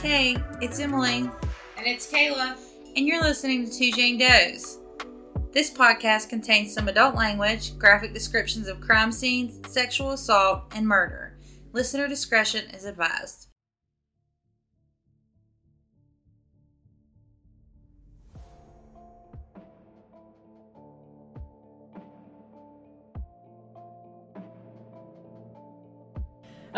Hey, it's Emily, And it's Kayla. and you're listening to Two Jane Does. This podcast contains some adult language, graphic descriptions of crime scenes, sexual assault, and murder. Listener discretion is advised.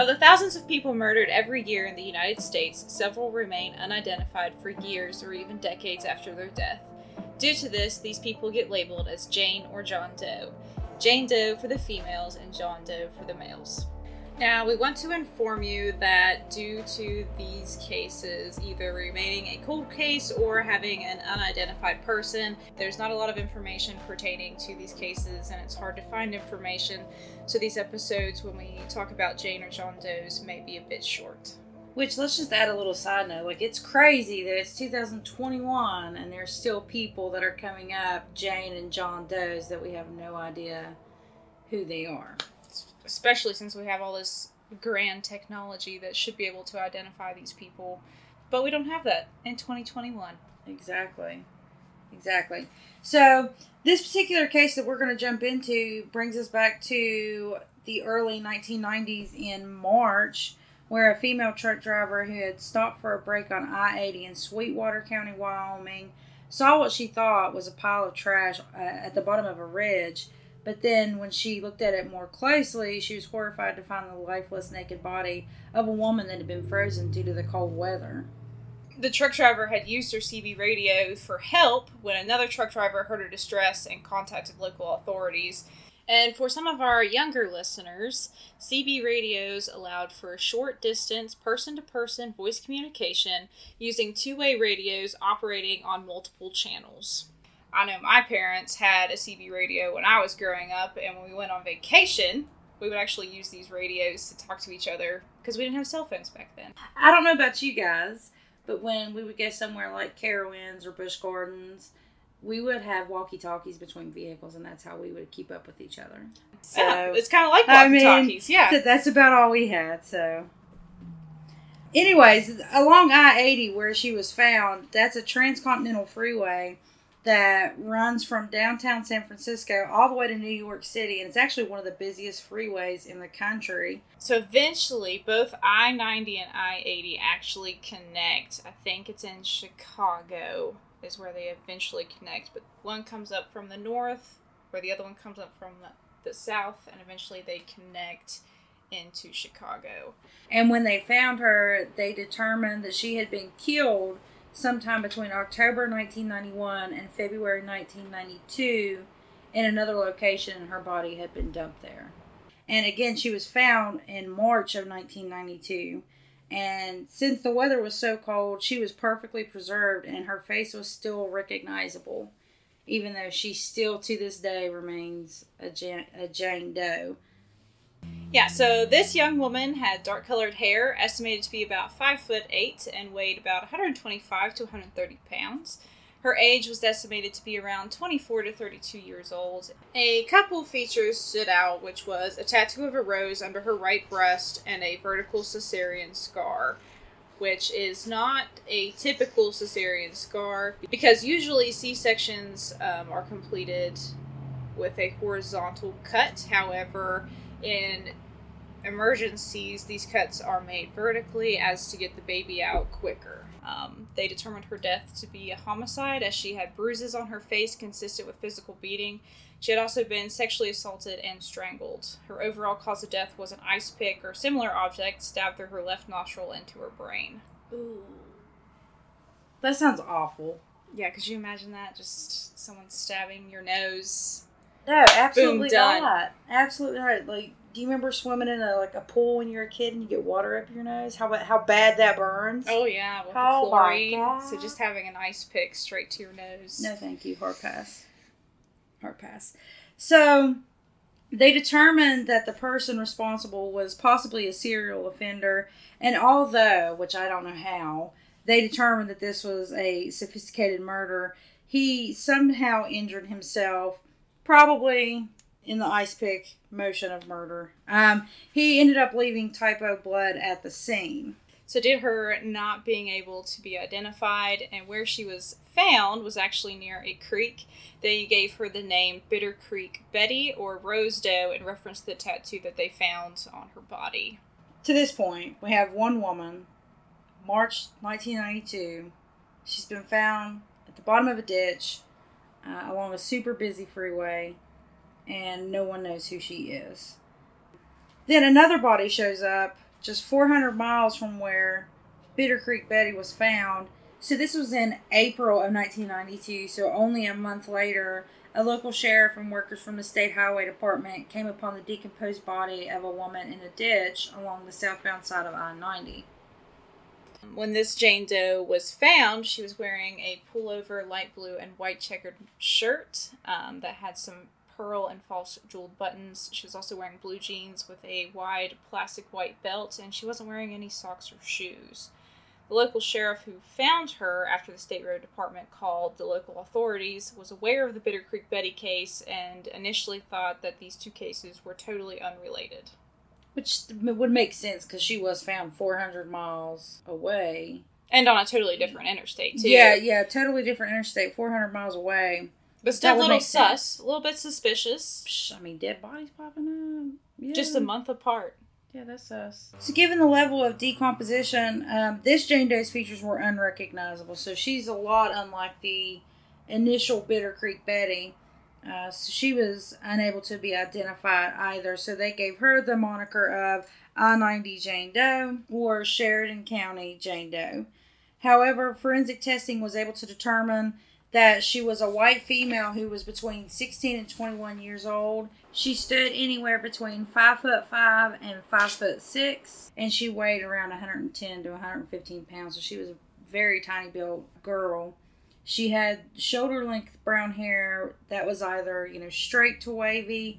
Of the thousands of people murdered every year in the United States, several remain unidentified for years or even decades after their death. Due to this, these people get labeled as Jane or John Doe. Jane Doe for the females and John Doe for the males. Now, we want to inform you that due to these cases either remaining a cold case or having an unidentified person, there's not a lot of information pertaining to these cases and it's hard to find information. So, these episodes, when we talk about Jane or John Doe's, may be a bit short. Which, let's just add a little side note. Like, it's crazy that it's 2021 and there's still people that are coming up, Jane and John Doe's, that we have no idea who they are. Especially since we have all this grand technology that should be able to identify these people. But we don't have that in 2021. Exactly. Exactly. So, this particular case that we're going to jump into brings us back to the early 1990s in March, where a female truck driver who had stopped for a break on I 80 in Sweetwater County, Wyoming, saw what she thought was a pile of trash uh, at the bottom of a ridge. But then, when she looked at it more closely, she was horrified to find the lifeless, naked body of a woman that had been frozen due to the cold weather. The truck driver had used her CB radio for help when another truck driver heard her distress and contacted local authorities. And for some of our younger listeners, CB radios allowed for short distance, person to person voice communication using two way radios operating on multiple channels. I know my parents had a CB radio when I was growing up, and when we went on vacation, we would actually use these radios to talk to each other because we didn't have cell phones back then. I don't know about you guys, but when we would go somewhere like Carowinds or Busch Gardens, we would have walkie talkies between vehicles, and that's how we would keep up with each other. So yeah, it's kind of like I walkie mean, talkies. Yeah. th- that's about all we had. So, anyways, along I eighty where she was found, that's a transcontinental freeway that runs from downtown San Francisco all the way to New York City, and it's actually one of the busiest freeways in the country. So eventually, both I 90 and I 80 actually connect. I think it's in Chicago, is where they eventually connect. But one comes up from the north, where the other one comes up from the, the south, and eventually they connect into Chicago. And when they found her, they determined that she had been killed sometime between October 1991 and February 1992 in another location, and her body had been dumped there. And again, she was found in March of 1992. And since the weather was so cold, she was perfectly preserved and her face was still recognizable, even though she still to this day remains a, Jan- a Jane Doe. Yeah, so this young woman had dark colored hair, estimated to be about five foot eight, and weighed about 125 to 130 pounds. Her age was estimated to be around 24 to 32 years old. A couple features stood out, which was a tattoo of a rose under her right breast and a vertical cesarean scar, which is not a typical cesarean scar because usually C sections um, are completed with a horizontal cut. However, in emergencies, these cuts are made vertically as to get the baby out quicker. Um, they determined her death to be a homicide as she had bruises on her face consistent with physical beating. She had also been sexually assaulted and strangled. Her overall cause of death was an ice pick or similar object stabbed through her left nostril into her brain. Ooh. That sounds awful. Yeah, could you imagine that? Just someone stabbing your nose. No, absolutely done. not. Absolutely not. Like, do you remember swimming in a like a pool when you were a kid and you get water up your nose? How how bad that burns? Oh yeah, with Oh the chlorine. So just having an ice pick straight to your nose. No, thank you. Hard pass. Hard pass. So they determined that the person responsible was possibly a serial offender, and although, which I don't know how, they determined that this was a sophisticated murder, he somehow injured himself, probably in the ice pick motion of murder. Um, he ended up leaving type O blood at the scene. So, did her not being able to be identified and where she was found was actually near a creek, they gave her the name Bitter Creek Betty or Rose Doe in reference to the tattoo that they found on her body. To this point, we have one woman, March 1992. She's been found at the bottom of a ditch uh, along a super busy freeway, and no one knows who she is. Then another body shows up just 400 miles from where Bitter Creek Betty was found. So this was in April of 1992. So only a month later, a local sheriff and workers from the state highway department came upon the decomposed body of a woman in a ditch along the southbound side of I-90. When this Jane Doe was found, she was wearing a pullover light blue and white checkered shirt um, that had some pearl and false jeweled buttons. She was also wearing blue jeans with a wide plastic white belt, and she wasn't wearing any socks or shoes. The local sheriff who found her after the state road department called the local authorities was aware of the Bitter Creek Betty case and initially thought that these two cases were totally unrelated. Which would make sense because she was found 400 miles away. And on a totally different interstate, too. Yeah, yeah, totally different interstate, 400 miles away. But still a little sus, a little bit suspicious. Psh, I mean, dead bodies popping up. Yeah. Just a month apart. Yeah, that's us. So, given the level of decomposition, um, this Jane Doe's features were unrecognizable. So, she's a lot unlike the initial Bitter Creek Betty. Uh, so, she was unable to be identified either. So, they gave her the moniker of I 90 Jane Doe or Sheridan County Jane Doe. However, forensic testing was able to determine that she was a white female who was between 16 and 21 years old. She stood anywhere between five foot five and five foot six, and she weighed around 110 to 115 pounds. So she was a very tiny built girl. She had shoulder length brown hair that was either you know straight to wavy,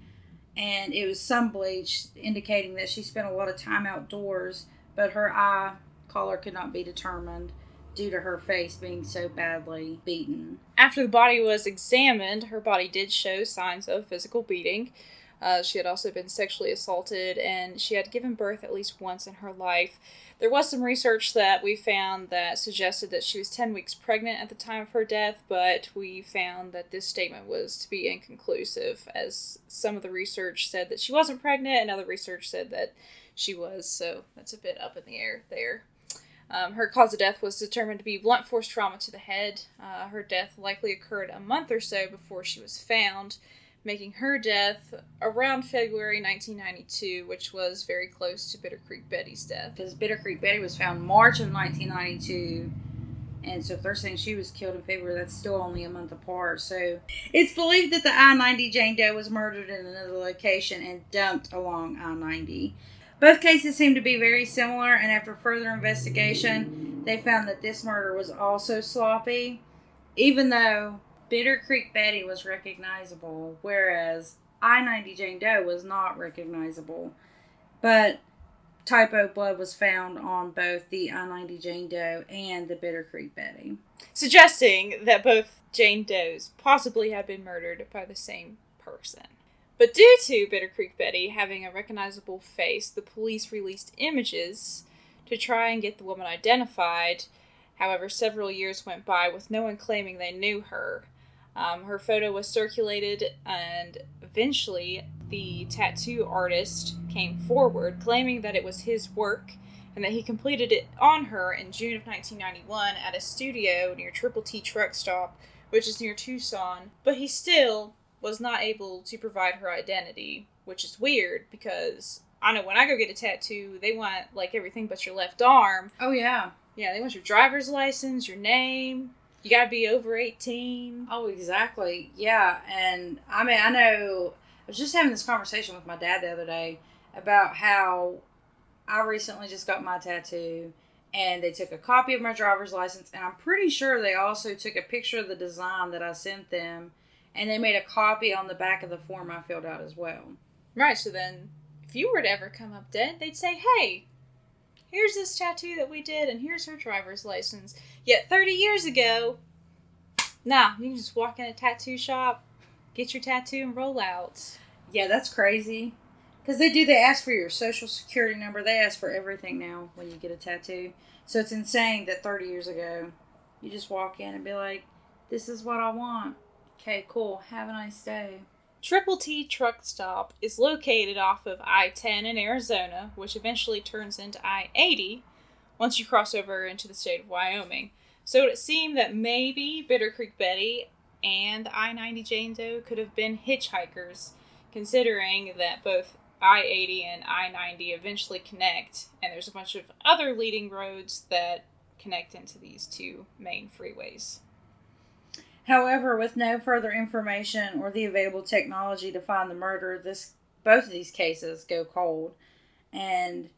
and it was sun bleached, indicating that she spent a lot of time outdoors. But her eye color could not be determined due to her face being so badly beaten. After the body was examined, her body did show signs of physical beating. Uh, she had also been sexually assaulted and she had given birth at least once in her life. There was some research that we found that suggested that she was 10 weeks pregnant at the time of her death, but we found that this statement was to be inconclusive, as some of the research said that she wasn't pregnant and other research said that she was, so that's a bit up in the air there. Um, her cause of death was determined to be blunt force trauma to the head. Uh, her death likely occurred a month or so before she was found, making her death around February 1992, which was very close to Bitter Creek Betty's death. Because Bitter Creek Betty was found March of 1992. And so if they're saying she was killed in February, that's still only a month apart. So it's believed that the I 90 Jane Doe was murdered in another location and dumped along I 90. Both cases seem to be very similar, and after further investigation, they found that this murder was also sloppy, even though Bitter Creek Betty was recognizable, whereas I 90 Jane Doe was not recognizable. But type O blood was found on both the I 90 Jane Doe and the Bitter Creek Betty, suggesting that both Jane Does possibly have been murdered by the same person. But due to Bitter Creek Betty having a recognizable face, the police released images to try and get the woman identified. However, several years went by with no one claiming they knew her. Um, her photo was circulated, and eventually, the tattoo artist came forward claiming that it was his work and that he completed it on her in June of 1991 at a studio near Triple T Truck Stop, which is near Tucson. But he still was not able to provide her identity, which is weird because I know when I go get a tattoo, they want like everything but your left arm. Oh yeah. Yeah, they want your driver's license, your name. You gotta be over eighteen. Oh, exactly. Yeah, and I mean, I know. I was just having this conversation with my dad the other day about how I recently just got my tattoo, and they took a copy of my driver's license, and I'm pretty sure they also took a picture of the design that I sent them and they made a copy on the back of the form I filled out as well. Right, so then if you were to ever come up dead, they'd say, hey, here's this tattoo that we did, and here's her driver's license. Yet 30 years ago, nah, you can just walk in a tattoo shop, get your tattoo, and roll out. Yeah, that's crazy. Because they do, they ask for your social security number. They ask for everything now when you get a tattoo. So it's insane that 30 years ago, you just walk in and be like, this is what I want. Okay, cool. Have a nice day. Triple T Truck Stop is located off of I 10 in Arizona, which eventually turns into I 80 once you cross over into the state of Wyoming. So it seemed that maybe Bitter Creek Betty and I 90 Jane Doe could have been hitchhikers, considering that both I 80 and I 90 eventually connect, and there's a bunch of other leading roads that connect into these two main freeways. However, with no further information or the available technology to find the murderer, this both of these cases go cold. And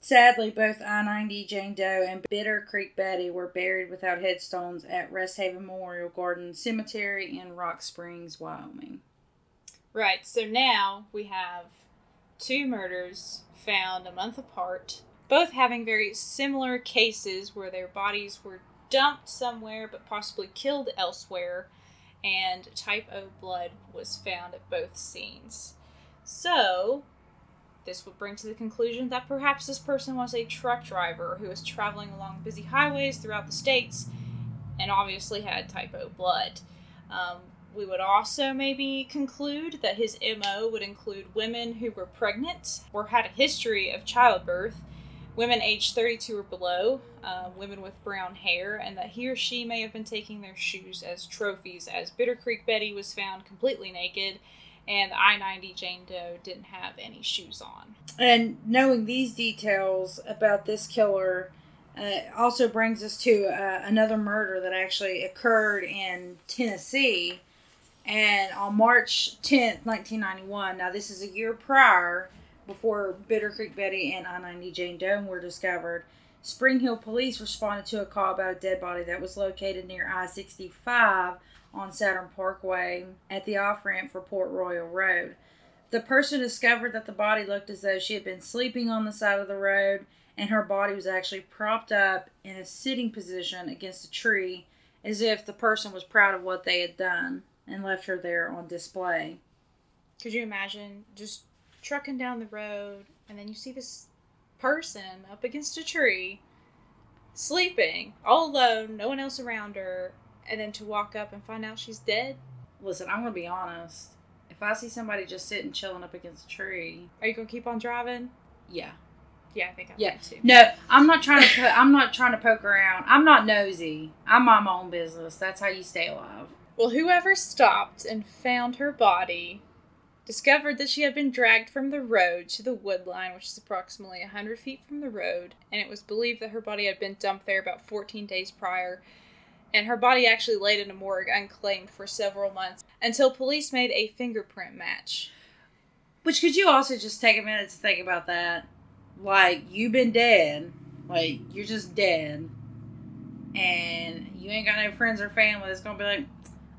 sadly, both I 90 Jane Doe and Bitter Creek Betty were buried without headstones at Rest Haven Memorial Garden Cemetery in Rock Springs, Wyoming. Right, so now we have two murders found a month apart, both having very similar cases where their bodies were dumped somewhere but possibly killed elsewhere, and type O blood was found at both scenes. So, this would bring to the conclusion that perhaps this person was a truck driver who was traveling along busy highways throughout the states and obviously had type O blood. Um, we would also maybe conclude that his MO would include women who were pregnant or had a history of childbirth, women aged 32 or below, uh, women with brown hair, and that he or she may have been taking their shoes as trophies, as Bitter Creek Betty was found completely naked and I 90 Jane Doe didn't have any shoes on. And knowing these details about this killer uh, also brings us to uh, another murder that actually occurred in Tennessee. And on March 10th, 1991, now this is a year prior, before Bitter Creek Betty and I 90 Jane Doe were discovered, Spring Hill police responded to a call about a dead body that was located near I 65 on Saturn Parkway at the off ramp for Port Royal Road. The person discovered that the body looked as though she had been sleeping on the side of the road and her body was actually propped up in a sitting position against a tree as if the person was proud of what they had done and left her there on display. Could you imagine just trucking down the road and then you see this person up against a tree sleeping all alone, no one else around her, and then to walk up and find out she's dead? Listen, I'm gonna be honest. If I see somebody just sitting chilling up against a tree, Are you gonna keep on driving? yeah, Yeah, I think I Yeah. would too. no, I'm not trying to. Po- I'm not trying to poke around. I'm not nosy. I mind my own business. That's how you stay alive. Well, whoever stopped and found her body discovered that she had been dragged from the road to the wood line, which is approximately 100 feet from the road, and it was believed that her body had been dumped there about 14 days prior. And her body actually laid in a morgue unclaimed for several months until police made a fingerprint match. Which could you also just take a minute to think about that? Like you've been dead, like you're just dead, and you ain't got no friends or family that's gonna be like,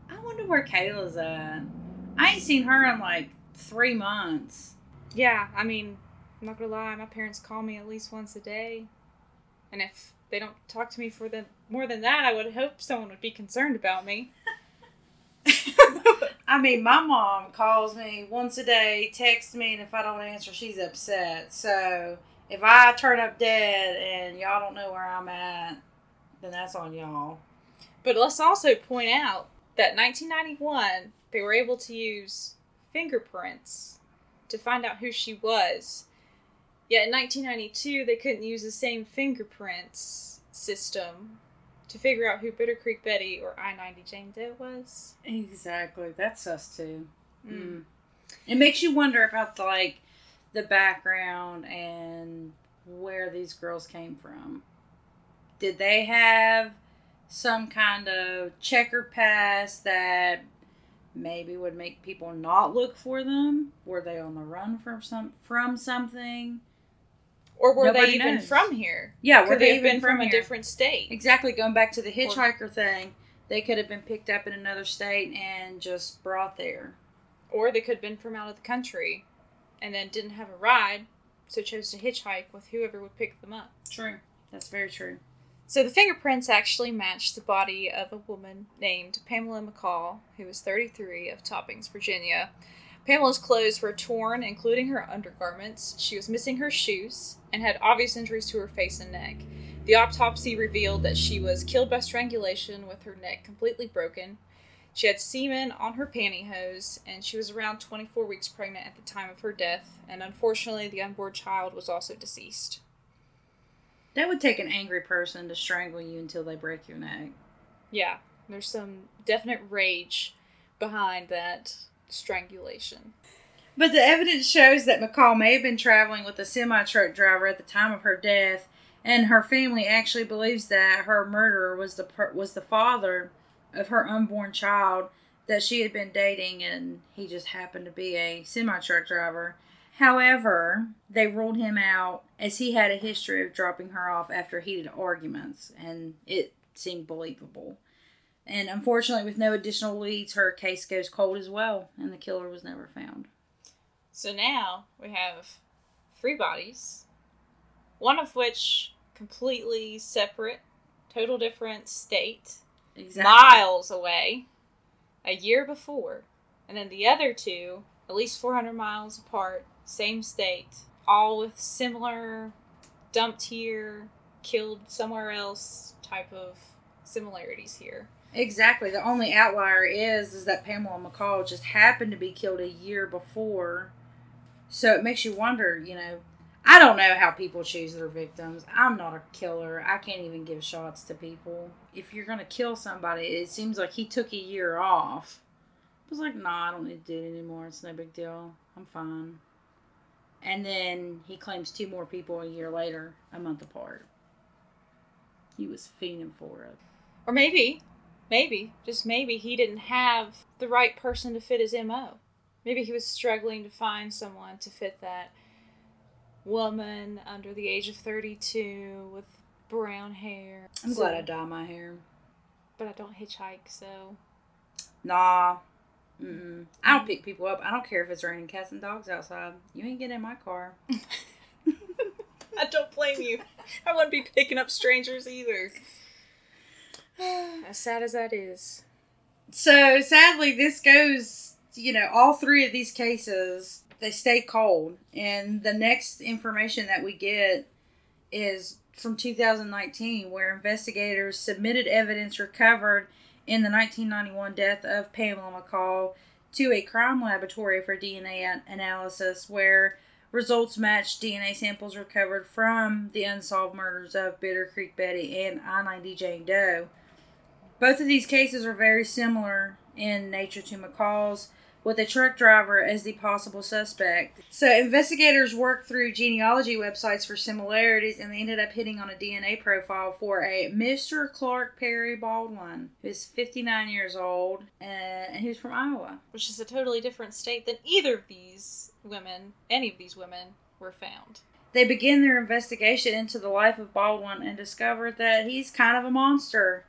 I wonder where Kayla's at. I ain't seen her in like three months. Yeah, I mean, I'm not gonna lie, my parents call me at least once a day. And if they don't talk to me for the more than that, I would hope someone would be concerned about me. I mean, my mom calls me once a day, texts me, and if I don't answer, she's upset. So if I turn up dead and y'all don't know where I'm at, then that's on y'all. But let's also point out that 1991, they were able to use fingerprints to find out who she was. Yet in 1992, they couldn't use the same fingerprints system to figure out who Bitter Creek Betty or I 90 Jane Doe was. Exactly. That's us too. Mm. Mm. It makes you wonder about the, like the background and where these girls came from. Did they have some kind of checker pass that maybe would make people not look for them? Were they on the run from some from something? Or were Nobody they even knows. from here? Yeah, were Could they they even been from, a different state? Exactly. Going back to the hitchhiker thing, they could have been picked up in another state and just brought there. Or they could have been from out of the country and then didn't have a ride, so chose to hitchhike with whoever would pick them up. True. That's very true. So the fingerprints actually matched the body of a woman named Pamela McCall, who was 33 of Toppings, Virginia. Pamela's clothes were torn, including her undergarments. She was missing her shoes and had obvious injuries to her face and neck. The autopsy revealed that she was killed by strangulation with her neck completely broken. She had semen on her pantyhose, and she was around 24 weeks pregnant at the time of her death, and unfortunately, the unborn child was also deceased. That would take an angry person to strangle you until they break your neck. Yeah, there's some definite rage behind that strangulation. But the evidence shows that McCall may have been traveling with a semi truck driver at the time of her death, and her family actually believes that her murderer was the per- was the father of her unborn child that she had been dating, and he just happened to be a semi truck driver. However, they ruled him out as he had a history of dropping her off after heated arguments, and it seemed believable. And unfortunately, with no additional leads, her case goes cold as well, and the killer was never found. So now we have three bodies, one of which completely separate, total different state, exactly. miles away, a year before, and then the other two, at least 400 miles apart, same state, all with similar dumped here, killed somewhere else type of similarities here. Exactly. The only outlier is is that Pamela McCall just happened to be killed a year before. So it makes you wonder, you know, I don't know how people choose their victims. I'm not a killer. I can't even give shots to people. If you're going to kill somebody, it seems like he took a year off. I was like, nah, I don't need to do it anymore. It's no big deal. I'm fine. And then he claims two more people a year later, a month apart. He was fiending for it. Or maybe Maybe, just maybe, he didn't have the right person to fit his MO. Maybe he was struggling to find someone to fit that woman under the age of 32 with brown hair. I'm so, glad I dye my hair. But I don't hitchhike, so. Nah. Mm-mm. I don't pick people up. I don't care if it's raining cats and dogs outside. You ain't getting in my car. I don't blame you. I wouldn't be picking up strangers either. as sad as that is. So sadly, this goes. You know, all three of these cases they stay cold, and the next information that we get is from 2019, where investigators submitted evidence recovered in the 1991 death of Pamela McCall to a crime laboratory for DNA analysis, where results matched DNA samples recovered from the unsolved murders of Bitter Creek Betty and I 90 Jane Doe. Both of these cases are very similar in nature to McCall's, with a truck driver as the possible suspect. So, investigators worked through genealogy websites for similarities and they ended up hitting on a DNA profile for a Mr. Clark Perry Baldwin, who's 59 years old and who's from Iowa. Which is a totally different state than either of these women, any of these women, were found. They begin their investigation into the life of Baldwin and discovered that he's kind of a monster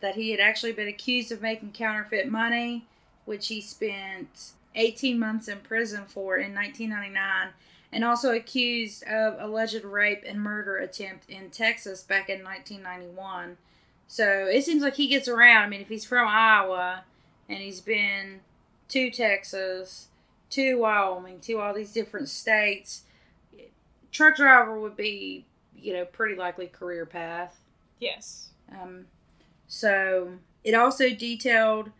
that he had actually been accused of making counterfeit money, which he spent 18 months in prison for in 1999, and also accused of alleged rape and murder attempt in Texas back in 1991. So it seems like he gets around. I mean, if he's from Iowa and he's been to Texas, to Wyoming, to all these different states, truck driver would be, you know, pretty likely career path. Yes. Um, so it also detailed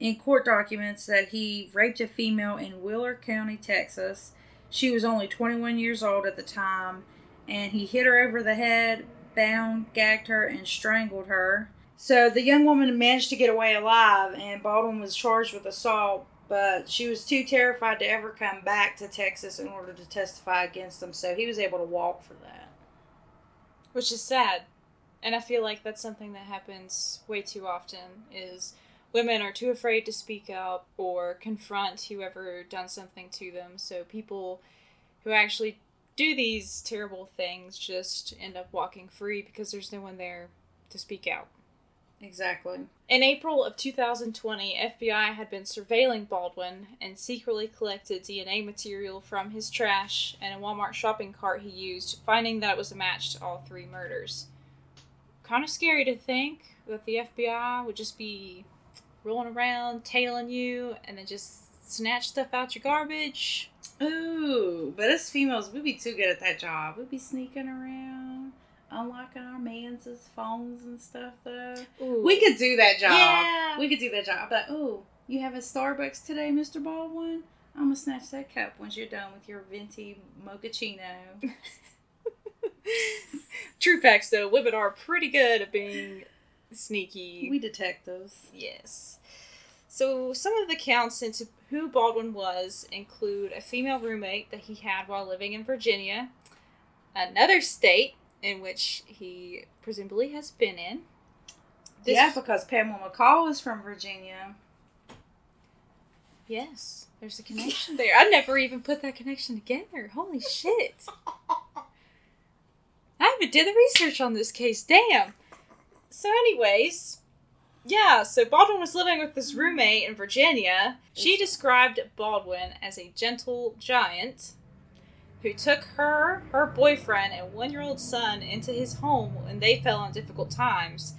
in court documents that he raped a female in Wheeler County, Texas. She was only 21 years old at the time, and he hit her over the head, bound, gagged her, and strangled her. So the young woman managed to get away alive, and Baldwin was charged with assault, but she was too terrified to ever come back to Texas in order to testify against him, so he was able to walk for that. Which is sad and I feel like that's something that happens way too often is women are too afraid to speak up or confront whoever done something to them. So people who actually do these terrible things just end up walking free because there's no one there to speak out. Exactly. In April of 2020, FBI had been surveilling Baldwin and secretly collected DNA material from his trash and a Walmart shopping cart he used, finding that it was a match to all three murders kind of scary to think that the FBI would just be rolling around, tailing you, and then just snatch stuff out your garbage. Ooh, but us females, we'd be too good at that job. We'd be sneaking around, unlocking our man's phones and stuff. Though Ooh. we could do that job. Yeah. We could do that job. But ooh, you have a Starbucks today, Mister Baldwin? I'm gonna snatch that cup once you're done with your venti mochaccino. True facts, though, women are pretty good at being sneaky. we detectives. Yes. So some of the counts into who Baldwin was include a female roommate that he had while living in Virginia, another state in which he presumably has been in. This- yeah, because Pamela McCall is from Virginia. Yes, there's a connection there. I never even put that connection together. Holy shit. I haven't did the research on this case. Damn. So, anyways, yeah, so Baldwin was living with this roommate in Virginia. She described Baldwin as a gentle giant who took her, her boyfriend, and one year old son into his home when they fell on difficult times.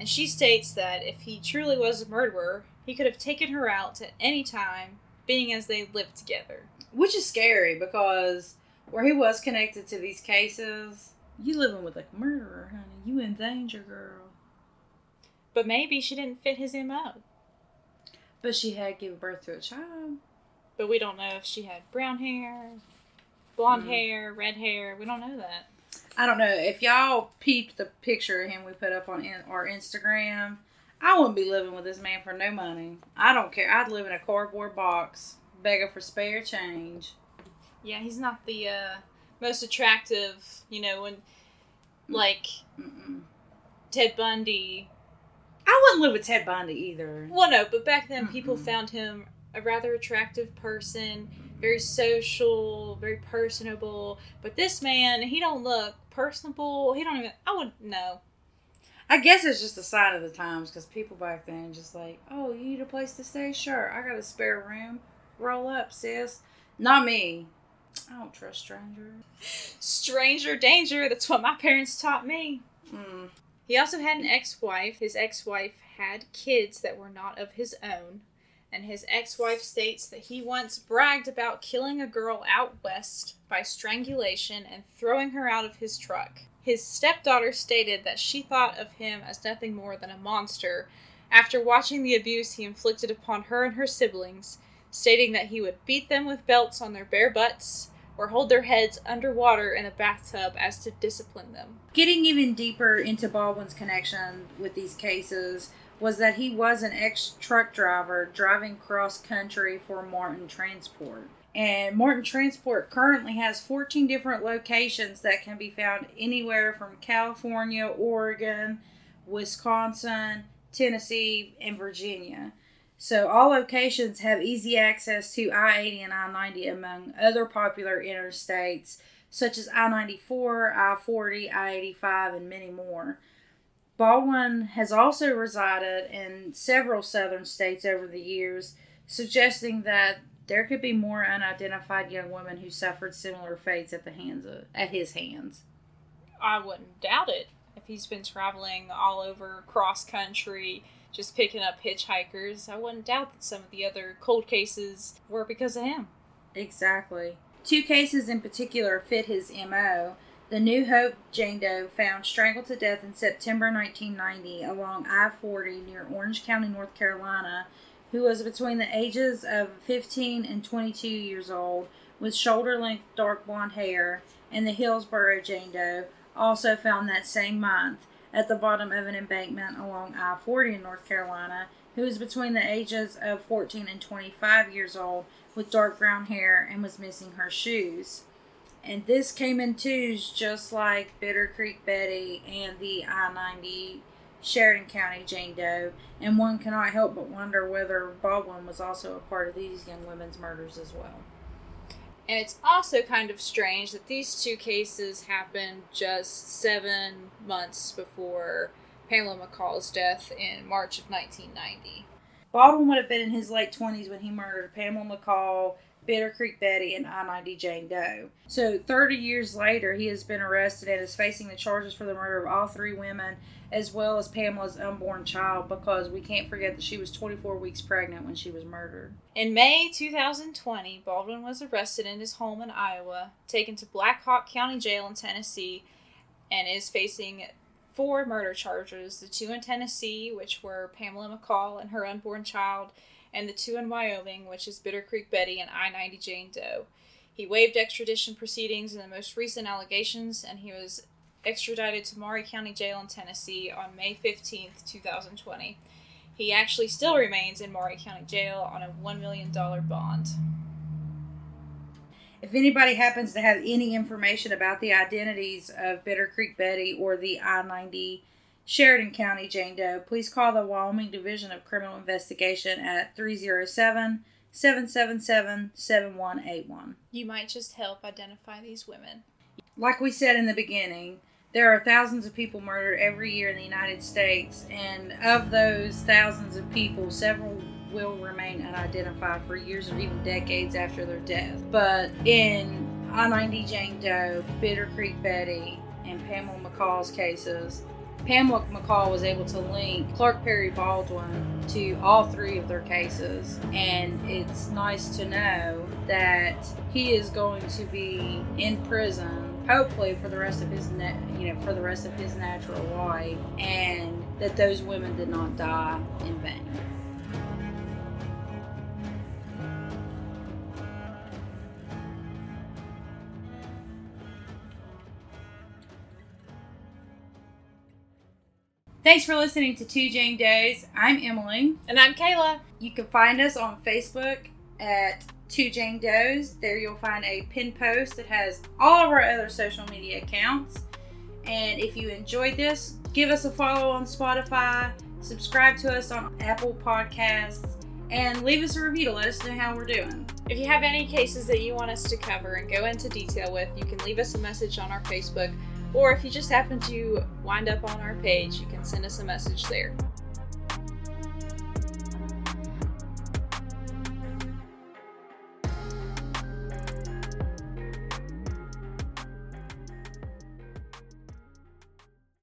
And she states that if he truly was a murderer, he could have taken her out at any time, being as they lived together. Which is scary because where he was connected to these cases, you living with a murderer, honey. You in danger, girl. But maybe she didn't fit his MO. But she had given birth to a child. But we don't know if she had brown hair, blonde Mm. hair, red hair. We don't know that. I don't know if y'all peeped the picture of him we put up on in, our Instagram. I wouldn't be living with this man for no money. I don't care. I'd live in a cardboard box, begging for spare change. Yeah, he's not the uh, most attractive, you know, when like Mm-mm. Ted Bundy. I wouldn't live with Ted Bundy either. Well, no, but back then people Mm-mm. found him a rather attractive person, very social, very personable. But this man, he don't look personable. He don't even. I would no. I guess it's just a sign of the times because people back then just like, oh, you need a place to stay? Sure, I got a spare room. Roll up, sis. Not me. I don't trust strangers. Stranger danger. That's what my parents taught me. Mm. He also had an ex wife. His ex wife had kids that were not of his own. And his ex wife states that he once bragged about killing a girl out west by strangulation and throwing her out of his truck. His stepdaughter stated that she thought of him as nothing more than a monster after watching the abuse he inflicted upon her and her siblings, stating that he would beat them with belts on their bare butts or hold their heads underwater in a bathtub as to discipline them. Getting even deeper into Baldwin's connection with these cases was that he was an ex truck driver driving cross country for Martin Transport. And Martin Transport currently has 14 different locations that can be found anywhere from California, Oregon, Wisconsin, Tennessee, and Virginia. So all locations have easy access to I 80 and I 90 among other popular interstates such as I 94, I 40, I 85, and many more. Baldwin has also resided in several southern states over the years, suggesting that there could be more unidentified young women who suffered similar fates at the hands of, at his hands. I wouldn't doubt it if he's been traveling all over cross country, just picking up hitchhikers. I wouldn't doubt that some of the other cold cases were because of him. Exactly. Two cases in particular fit his MO. The New Hope Jane Doe found strangled to death in September 1990 along I 40 near Orange County, North Carolina, who was between the ages of 15 and 22 years old with shoulder length dark blonde hair, and the Hillsborough Jane Doe, also found that same month at the bottom of an embankment along I 40 in North Carolina, who was between the ages of 14 and 25 years old with dark brown hair and was missing her shoes. And this came in twos just like Bitter Creek Betty and the I 90 Sheridan County Jane Doe. And one cannot help but wonder whether Baldwin was also a part of these young women's murders as well. And it's also kind of strange that these two cases happened just seven months before Pamela McCall's death in March of 1990. Baldwin would have been in his late 20s when he murdered Pamela McCall, Bitter Creek Betty, and I 90 Jane Doe. So, 30 years later, he has been arrested and is facing the charges for the murder of all three women, as well as Pamela's unborn child, because we can't forget that she was 24 weeks pregnant when she was murdered. In May 2020, Baldwin was arrested in his home in Iowa, taken to Black Hawk County Jail in Tennessee, and is facing four murder charges the two in Tennessee, which were Pamela McCall and her unborn child and the two in Wyoming, which is Bitter Creek Betty and I 90 Jane Doe. He waived extradition proceedings in the most recent allegations, and he was extradited to Maury County Jail in Tennessee on May 15th, 2020. He actually still remains in Maury County Jail on a $1 million bond. If anybody happens to have any information about the identities of Bitter Creek Betty or the I 90 Sheridan County Jane Doe, please call the Wyoming Division of Criminal Investigation at 307 777 7181. You might just help identify these women. Like we said in the beginning, there are thousands of people murdered every year in the United States, and of those thousands of people, several will remain unidentified for years or even decades after their death. But in I 90 Jane Doe, Bitter Creek Betty, and Pamela McCall's cases, Pamela McCall was able to link Clark Perry Baldwin to all three of their cases, and it's nice to know that he is going to be in prison, hopefully for the rest of his, na- you know, for the rest of his natural life, and that those women did not die in vain. Thanks for listening to Two Jane Does. I'm Emily. And I'm Kayla. You can find us on Facebook at Two Jane Does. There you'll find a pin post that has all of our other social media accounts. And if you enjoyed this, give us a follow on Spotify, subscribe to us on Apple Podcasts, and leave us a review to let us know how we're doing. If you have any cases that you want us to cover and go into detail with, you can leave us a message on our Facebook or if you just happen to wind up on our page, you can send us a message there.